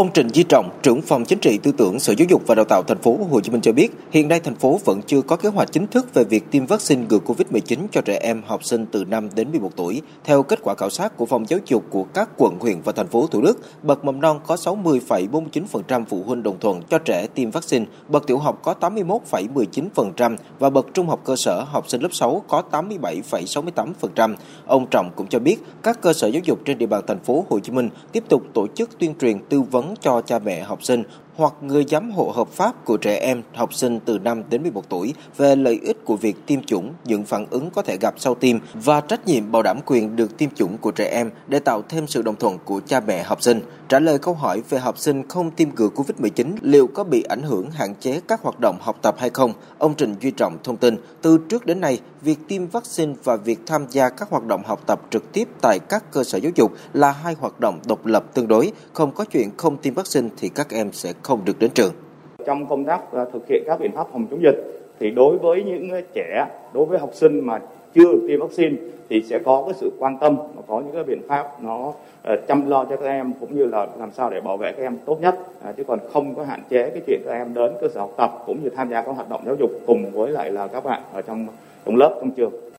Ông Trịnh Di Trọng, trưởng phòng chính trị tư tưởng Sở Giáo dục và Đào tạo thành phố Hồ Chí Minh cho biết, hiện nay thành phố vẫn chưa có kế hoạch chính thức về việc tiêm vaccine ngừa Covid-19 cho trẻ em học sinh từ 5 đến 11 tuổi. Theo kết quả khảo sát của phòng giáo dục của các quận, huyện và thành phố Thủ Đức, bậc mầm non có 60,49% phụ huynh đồng thuận cho trẻ tiêm vaccine, bậc tiểu học có 81,19% và bậc trung học cơ sở học sinh lớp 6 có 87,68%. Ông Trọng cũng cho biết, các cơ sở giáo dục trên địa bàn thành phố Hồ Chí Minh tiếp tục tổ chức tuyên truyền tư vấn cho cha mẹ học sinh hoặc người giám hộ hợp pháp của trẻ em học sinh từ 5 đến 11 tuổi về lợi ích của việc tiêm chủng, những phản ứng có thể gặp sau tiêm và trách nhiệm bảo đảm quyền được tiêm chủng của trẻ em để tạo thêm sự đồng thuận của cha mẹ học sinh. Trả lời câu hỏi về học sinh không tiêm ngừa Covid-19 liệu có bị ảnh hưởng hạn chế các hoạt động học tập hay không, ông Trịnh Duy Trọng thông tin từ trước đến nay, việc tiêm vaccine và việc tham gia các hoạt động học tập trực tiếp tại các cơ sở giáo dục là hai hoạt động độc lập tương đối, không có chuyện không tiêm vaccine thì các em sẽ không được đến trường. Trong công tác à, thực hiện các biện pháp phòng chống dịch thì đối với những à, trẻ, đối với học sinh mà chưa tiêm vaccine thì sẽ có cái sự quan tâm và có những cái biện pháp nó à, chăm lo cho các em cũng như là làm sao để bảo vệ các em tốt nhất à, chứ còn không có hạn chế cái chuyện các em đến cơ sở học tập cũng như tham gia các hoạt động giáo dục cùng với lại là các bạn ở trong trong lớp trong trường